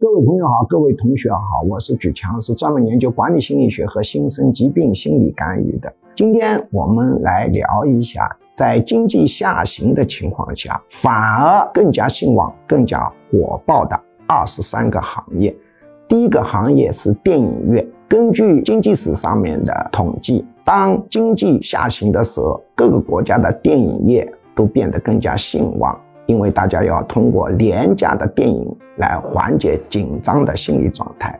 各位朋友好，各位同学好，我是举强，是专门研究管理心理学和新生疾病心理干预的。今天我们来聊一下，在经济下行的情况下，反而更加兴旺、更加火爆的二十三个行业。第一个行业是电影院。根据经济史上面的统计，当经济下行的时候，各个国家的电影业都变得更加兴旺。因为大家要通过廉价的电影来缓解紧张的心理状态。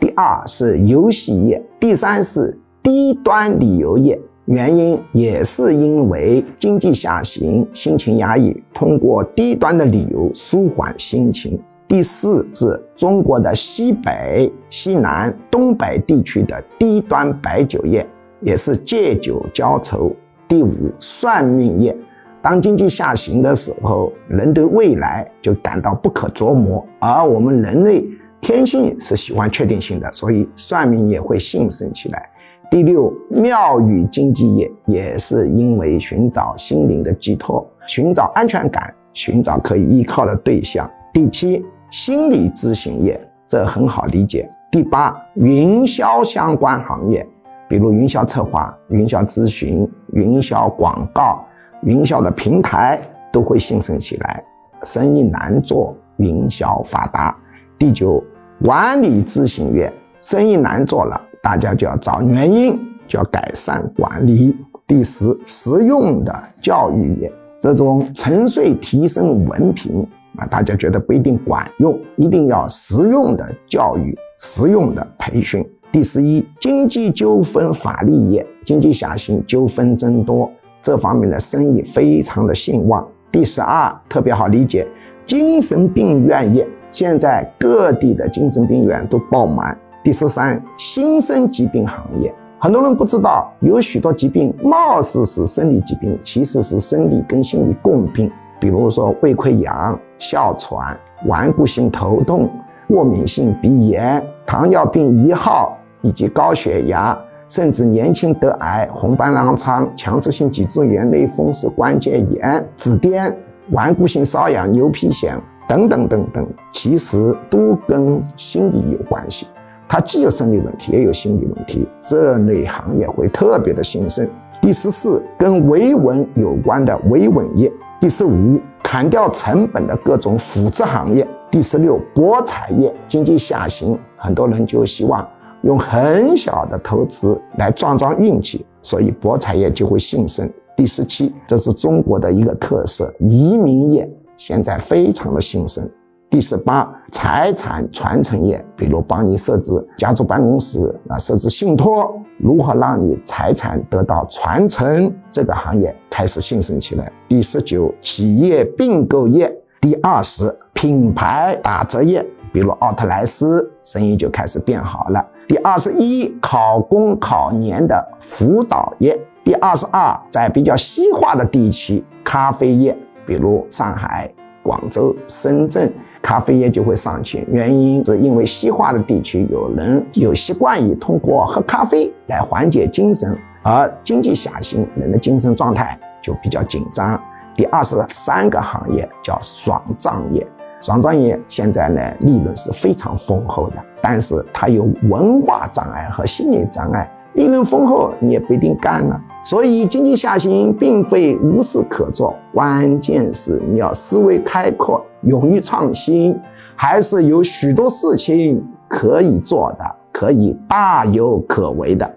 第二是游戏业，第三是低端旅游业，原因也是因为经济下行，心情压抑，通过低端的旅游舒缓心情。第四是中国的西北、西南、东北地区的低端白酒业，也是借酒浇愁。第五，算命业。当经济下行的时候，人对未来就感到不可琢磨，而我们人类天性是喜欢确定性的，所以算命也会兴盛起来。第六，庙宇经济业也是因为寻找心灵的寄托，寻找安全感，寻找可以依靠的对象。第七，心理咨询业，这很好理解。第八，云销相关行业，比如云销策划、云销咨询、云销广告。营销的平台都会兴盛起来，生意难做，营销发达。第九，管理咨询业，生意难做了，大家就要找原因，就要改善管理。第十，实用的教育业，这种沉睡提升文凭啊，大家觉得不一定管用，一定要实用的教育，实用的培训。第十一，经济纠纷法律业，经济下行，纠纷增多。这方面的生意非常的兴旺。第十二特别好理解，精神病院业，现在各地的精神病院都爆满。第十三，新生疾病行业，很多人不知道，有许多疾病貌似是生理疾病，其实是生理跟心理共病。比如说胃溃疡、哮喘、顽固性头痛、过敏性鼻炎、糖尿病一号以及高血压。甚至年轻得癌、红斑狼疮、强直性脊柱炎、类风湿关节炎、紫癜、顽固性瘙痒、牛皮癣等等等等，其实都跟心理有关系。它既有生理问题，也有心理问题。这类行业会特别的兴盛。第十四，跟维稳有关的维稳业。第十五，砍掉成本的各种辅助行业。第十六，博彩业经济下行，很多人就希望。用很小的投资来撞撞运气，所以博彩业就会兴盛。第十七，这是中国的一个特色，移民业现在非常的兴盛。第十八，财产传承业，比如帮你设置家族办公室啊，设置信托，如何让你财产得到传承，这个行业开始兴盛起来。第十九，企业并购业。第二十，品牌打折业，比如奥特莱斯，生意就开始变好了。第二十一，考公考研的辅导业；第二十二，在比较西化的地区，咖啡业，比如上海、广州、深圳，咖啡业就会上去。原因是因为西化的地区有人有习惯于通过喝咖啡来缓解精神，而经济下行，人的精神状态就比较紧张。第二十三个行业叫爽账业。爽账业现在呢，利润是非常丰厚的，但是它有文化障碍和心理障碍，利润丰厚你也不一定干啊。所以经济下行并非无事可做，关键是你要思维开阔，勇于创新，还是有许多事情可以做的，可以大有可为的。